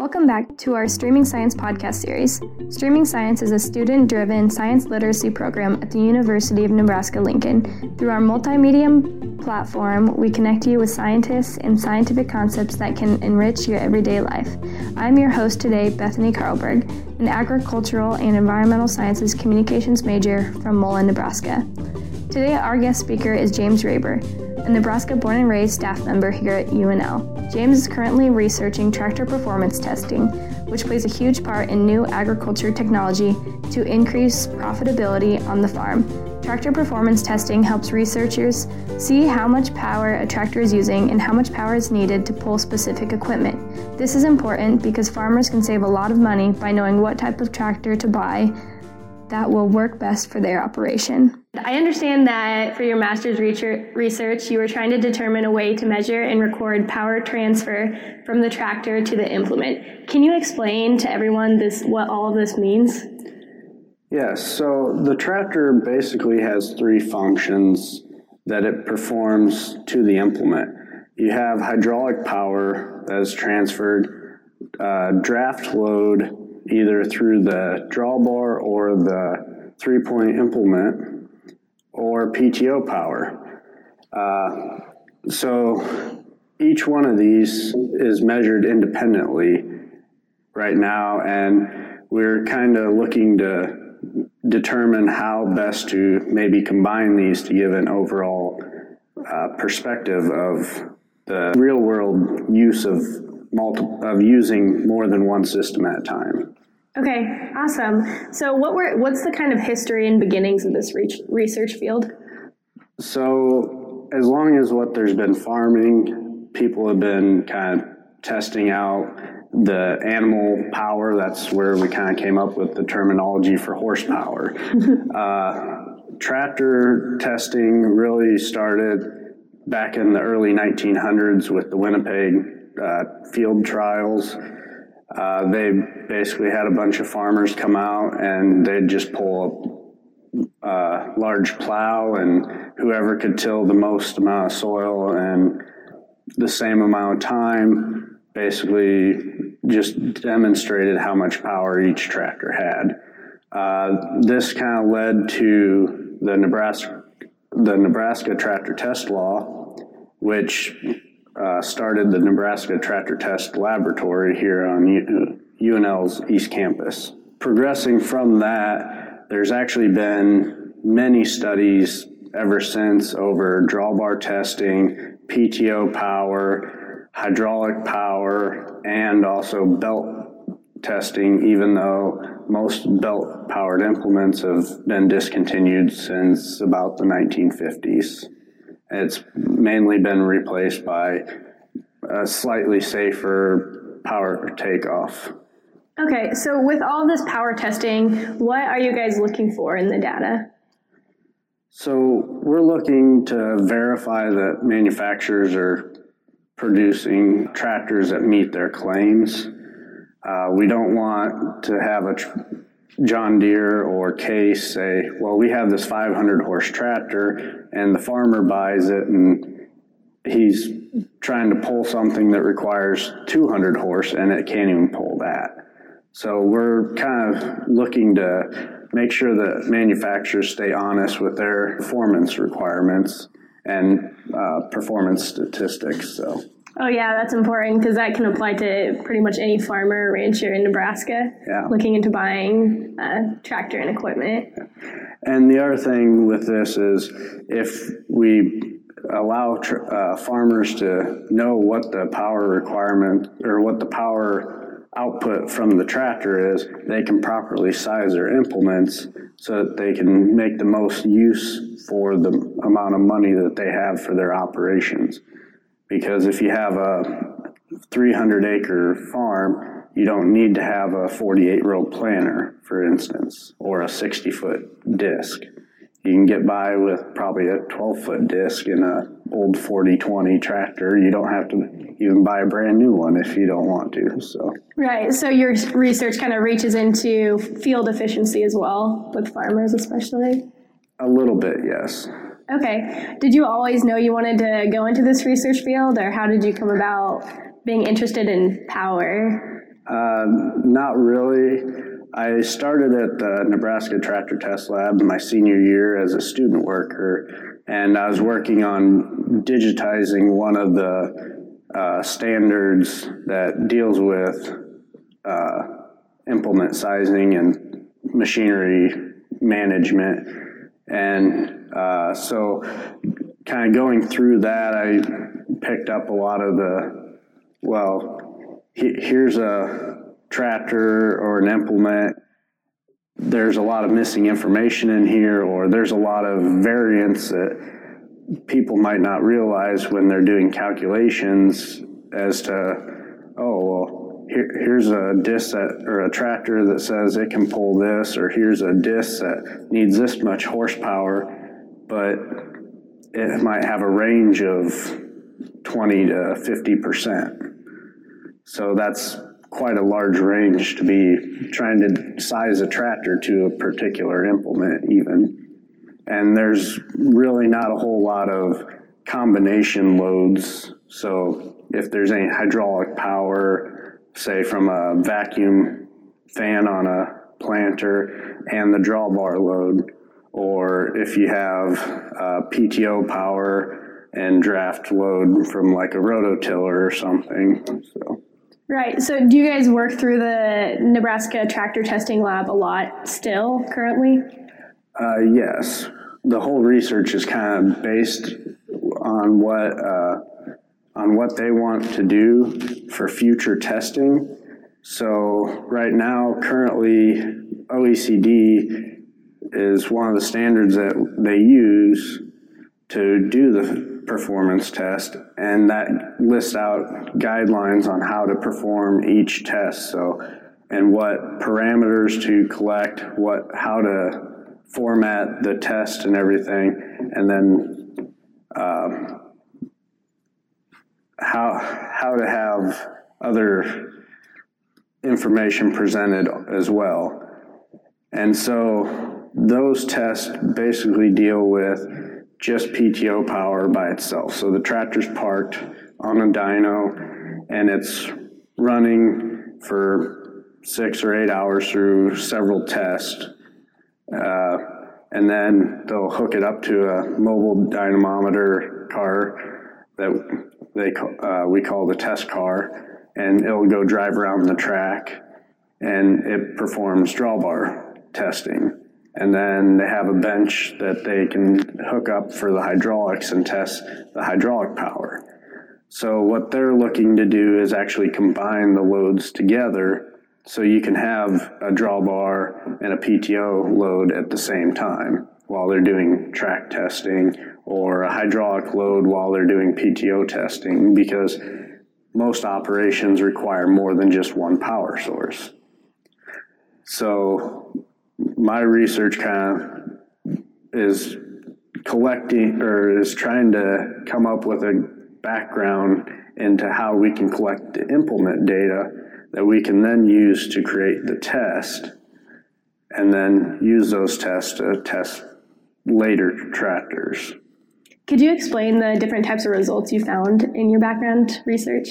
Welcome back to our Streaming Science podcast series. Streaming Science is a student driven science literacy program at the University of Nebraska Lincoln. Through our multimedia platform, we connect you with scientists and scientific concepts that can enrich your everyday life. I'm your host today, Bethany Karlberg, an agricultural and environmental sciences communications major from Mullen, Nebraska. Today, our guest speaker is James Roeber, a Nebraska born and raised staff member here at UNL. James is currently researching tractor performance testing, which plays a huge part in new agriculture technology to increase profitability on the farm. Tractor performance testing helps researchers see how much power a tractor is using and how much power is needed to pull specific equipment. This is important because farmers can save a lot of money by knowing what type of tractor to buy that will work best for their operation. I understand that for your master's research, you were trying to determine a way to measure and record power transfer from the tractor to the implement. Can you explain to everyone this what all of this means? Yes, so the tractor basically has three functions that it performs to the implement. You have hydraulic power that is transferred, uh, draft load either through the drawbar or the three point implement or PTO power. Uh, so each one of these is measured independently right now, and we're kind of looking to determine how best to maybe combine these to give an overall uh, perspective of the real world use of multi- of using more than one system at a time. Okay, awesome. So, what were what's the kind of history and beginnings of this research field? So, as long as what there's been farming, people have been kind of testing out the animal power. That's where we kind of came up with the terminology for horsepower. uh, tractor testing really started back in the early 1900s with the Winnipeg uh, field trials. Uh, they basically had a bunch of farmers come out and they'd just pull a uh, large plow and whoever could till the most amount of soil and the same amount of time basically just demonstrated how much power each tractor had. Uh, this kind of led to the Nebraska the Nebraska tractor test law, which uh, started the Nebraska Tractor Test Laboratory here on UNL's East Campus. Progressing from that, there's actually been many studies ever since over drawbar testing, PTO power, hydraulic power, and also belt testing, even though most belt powered implements have been discontinued since about the 1950s. It's mainly been replaced by a slightly safer power takeoff. Okay, so with all this power testing, what are you guys looking for in the data? So we're looking to verify that manufacturers are producing tractors that meet their claims. Uh, we don't want to have a tr- John Deere or Case say, well, we have this 500 horse tractor and the farmer buys it and he's trying to pull something that requires 200 horse and it can't even pull that. So we're kind of looking to make sure that manufacturers stay honest with their performance requirements and uh, performance statistics. So. Oh yeah, that's important because that can apply to pretty much any farmer or rancher in Nebraska yeah. looking into buying uh, tractor and equipment. And the other thing with this is if we allow tr- uh, farmers to know what the power requirement or what the power output from the tractor is, they can properly size their implements so that they can make the most use for the amount of money that they have for their operations. Because if you have a 300 acre farm, you don't need to have a 48 row planter, for instance, or a 60 foot disc. You can get by with probably a 12 foot disc in an old 4020 tractor. You don't have to even buy a brand new one if you don't want to. So right. So your research kind of reaches into field efficiency as well with farmers, especially. A little bit, yes. Okay. Did you always know you wanted to go into this research field, or how did you come about being interested in power? Uh, not really. I started at the Nebraska Tractor Test Lab my senior year as a student worker, and I was working on digitizing one of the uh, standards that deals with uh, implement sizing and machinery management. And uh, so, kind of going through that, I picked up a lot of the, well, he, here's a tractor or an implement, there's a lot of missing information in here, or there's a lot of variance that people might not realize when they're doing calculations as to, oh, well, here, here's a disc that, or a tractor that says it can pull this, or here's a disc that needs this much horsepower, but it might have a range of 20 to 50 percent. So that's quite a large range to be trying to size a tractor to a particular implement, even. And there's really not a whole lot of combination loads. So if there's any hydraulic power, say from a vacuum fan on a planter and the drawbar load, or if you have PTO power and draft load from like a rototiller or something. So. Right. So, do you guys work through the Nebraska tractor testing lab a lot still currently? Uh, yes. The whole research is kind of based on what uh, on what they want to do for future testing. So, right now, currently, OECD is one of the standards that they use to do the performance test, and that lists out guidelines on how to perform each test. So, and what parameters to collect, what how to format the test and everything, and then um, how how to have other information presented as well. And so those tests basically deal with just PTO power by itself. So the tractor's parked on a dyno and it's running for six or eight hours through several tests. Uh, and then they'll hook it up to a mobile dynamometer car that they uh, we call the test car, and it'll go drive around the track, and it performs drawbar testing and then they have a bench that they can hook up for the hydraulics and test the hydraulic power. So what they're looking to do is actually combine the loads together so you can have a drawbar and a PTO load at the same time while they're doing track testing or a hydraulic load while they're doing PTO testing because most operations require more than just one power source. So my research kind of is collecting or is trying to come up with a background into how we can collect the implement data that we can then use to create the test and then use those tests to test later tractors. Could you explain the different types of results you found in your background research?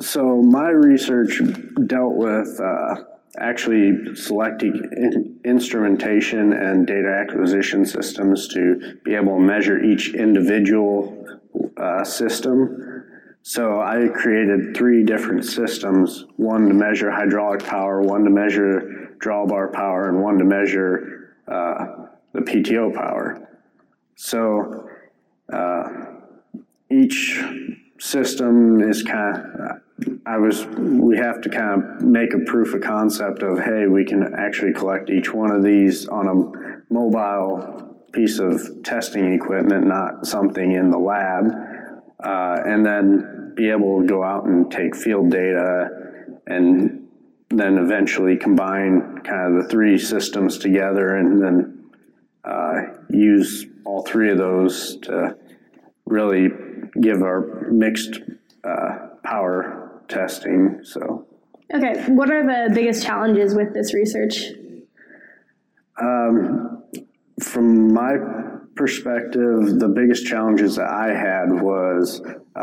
So, my research dealt with uh, actually selecting in instrumentation and data acquisition systems to be able to measure each individual uh, system. So I created three different systems, one to measure hydraulic power, one to measure drawbar power, and one to measure uh, the PTO power. So uh, each system is kind of I was, we have to kind of make a proof of concept of, hey, we can actually collect each one of these on a mobile piece of testing equipment, not something in the lab, uh, and then be able to go out and take field data and then eventually combine kind of the three systems together and then uh, use all three of those to really give our mixed uh, power testing. So, okay, what are the biggest challenges with this research? Um, from my perspective, the biggest challenges that I had was uh,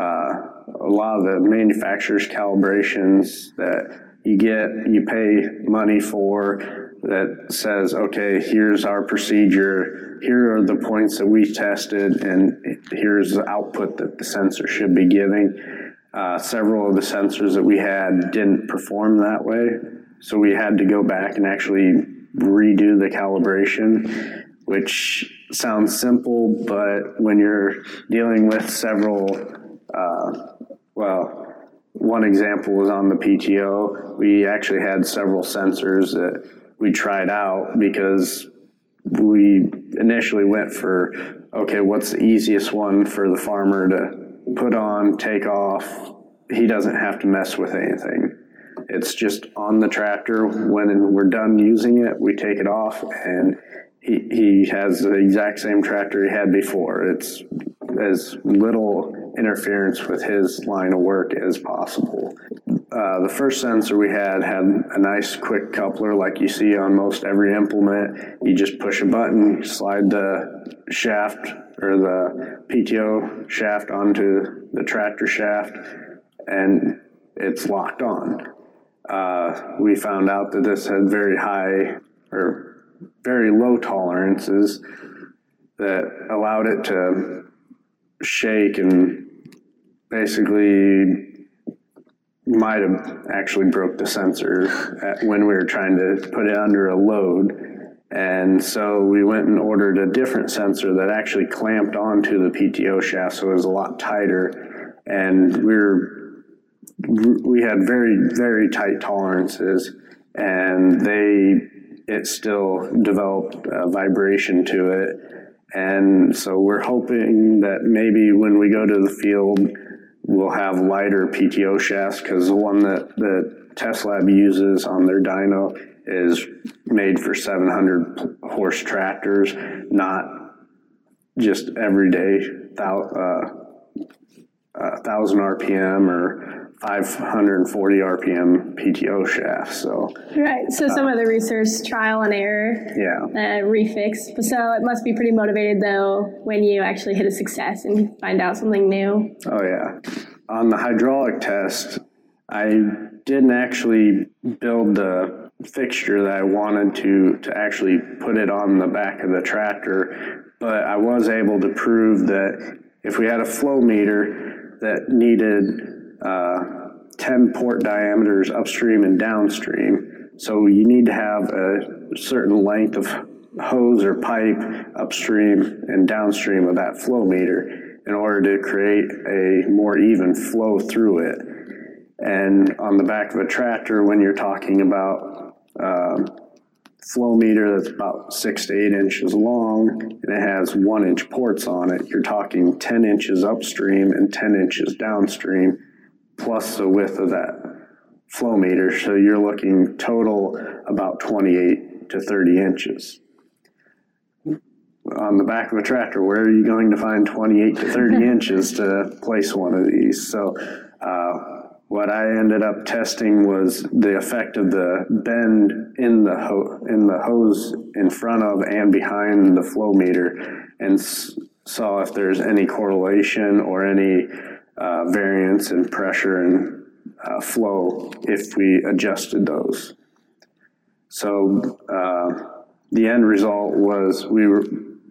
a lot of the manufacturers' calibrations that you get, you pay money for that says, okay, here's our procedure, here are the points that we tested, and here's the output that the sensor should be giving. Uh, several of the sensors that we had didn't perform that way, so we had to go back and actually redo the calibration, which sounds simple, but when you're dealing with several, uh, well, one example was on the PTO. We actually had several sensors that we tried out because we initially went for okay, what's the easiest one for the farmer to put on, take off? He doesn't have to mess with anything. It's just on the tractor. When we're done using it, we take it off, and he, he has the exact same tractor he had before. It's as little interference with his line of work as possible. Uh, the first sensor we had had a nice quick coupler like you see on most every implement. You just push a button, slide the shaft or the PTO shaft onto the tractor shaft, and it's locked on. Uh, we found out that this had very high or very low tolerances that allowed it to shake and basically might have actually broke the sensor when we were trying to put it under a load. And so we went and ordered a different sensor that actually clamped onto the PTO shaft, so it was a lot tighter. And we were we had very very tight tolerances, and they it still developed a vibration to it. And so we're hoping that maybe when we go to the field, we'll have lighter PTO shafts because the one that the test lab uses on their dyno is made for 700 horse tractors, not just everyday uh, uh, 1000 RPM or 540 RPM PTO shaft. So right. So some of the research trial and error. Yeah. Uh, refix. So it must be pretty motivated though when you actually hit a success and find out something new. Oh yeah. On the hydraulic test, I didn't actually build the fixture that I wanted to to actually put it on the back of the tractor, but I was able to prove that if we had a flow meter that needed uh, 10 port diameters upstream and downstream. So you need to have a certain length of hose or pipe upstream and downstream of that flow meter in order to create a more even flow through it. And on the back of a tractor, when you're talking about um, flow meter that's about six to eight inches long and it has one inch ports on it, you're talking 10 inches upstream and 10 inches downstream plus the width of that flow meter. So you're looking total about 28 to 30 inches. On the back of a tractor, where are you going to find 28 to 30 inches to place one of these? So, uh, what I ended up testing was the effect of the bend in the ho- in the hose in front of and behind the flow meter, and s- saw if there's any correlation or any uh, variance in pressure and uh, flow if we adjusted those. So uh, the end result was we were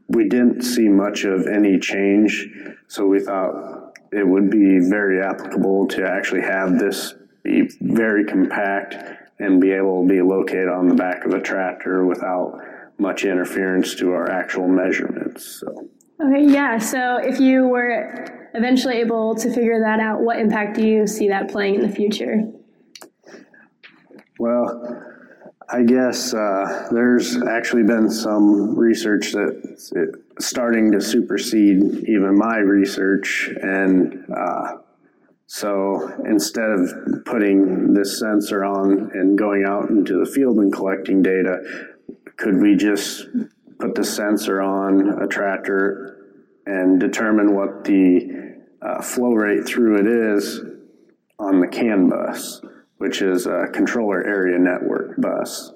we didn't see much of any change. So we thought it would be very applicable to actually have this be very compact and be able to be located on the back of a tractor without much interference to our actual measurements. So. Okay, yeah. So if you were eventually able to figure that out, what impact do you see that playing in the future? Well, I guess uh, there's actually been some research that's starting to supersede even my research, and uh, so instead of putting this sensor on and going out into the field and collecting data, could we just put the sensor on a tractor and determine what the uh, flow rate through it is on the CAN bus, which is a controller area network bus.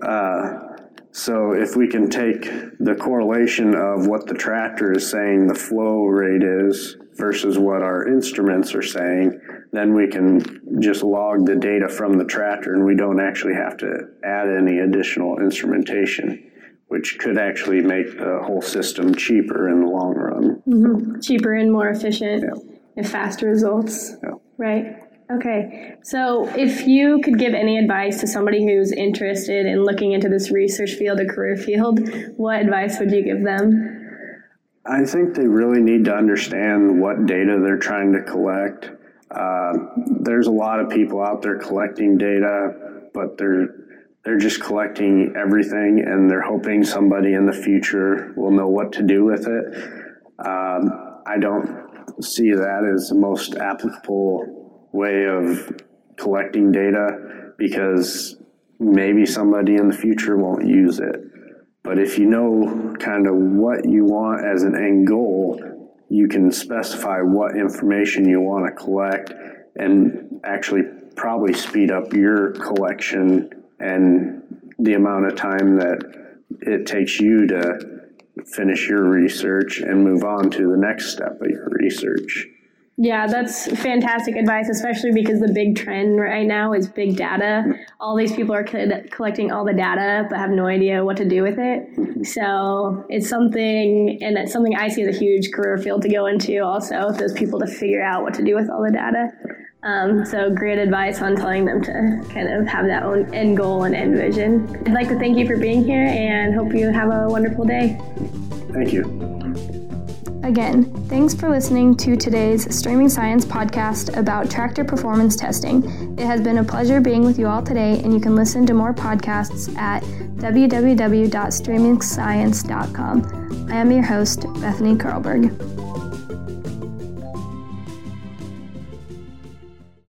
Uh, So if we can take the correlation of what the tractor is saying the flow rate is versus what our instruments are saying, then we can just log the data from the tractor and we don't actually have to add any additional instrumentation, which could actually make the whole system cheaper in the long run. Mm-hmm. Cheaper and more efficient Yeah. and faster results. Yeah. Right. Okay. So, if you could give any advice to somebody who's interested in looking into this research field or career field, what advice would you give them? I think they really need to understand what data they're trying to collect. Uh, there's a lot of people out there collecting data, but they're they're just collecting everything, and they're hoping somebody in the future will know what to do with it. Um, I don't see that as the most applicable way of collecting data because maybe somebody in the future won't use it. But if you know kind of what you want as an end goal, you can specify what information you want to collect and actually probably speed up your collection and the amount of time that it takes you to finish your research and move on to the next step of your research. Yeah, that's fantastic advice, especially because the big trend right now is big data. All these people are co- collecting all the data but have no idea what to do with it. So it's something, and it's something I see as a huge career field to go into also, those people to figure out what to do with all the data. Um, so great advice on telling them to kind of have that own end goal and end vision. I'd like to thank you for being here and hope you have a wonderful day. Thank you. Again, thanks for listening to today's Streaming Science podcast about tractor performance testing. It has been a pleasure being with you all today, and you can listen to more podcasts at www.streamingscience.com. I am your host, Bethany Karlberg.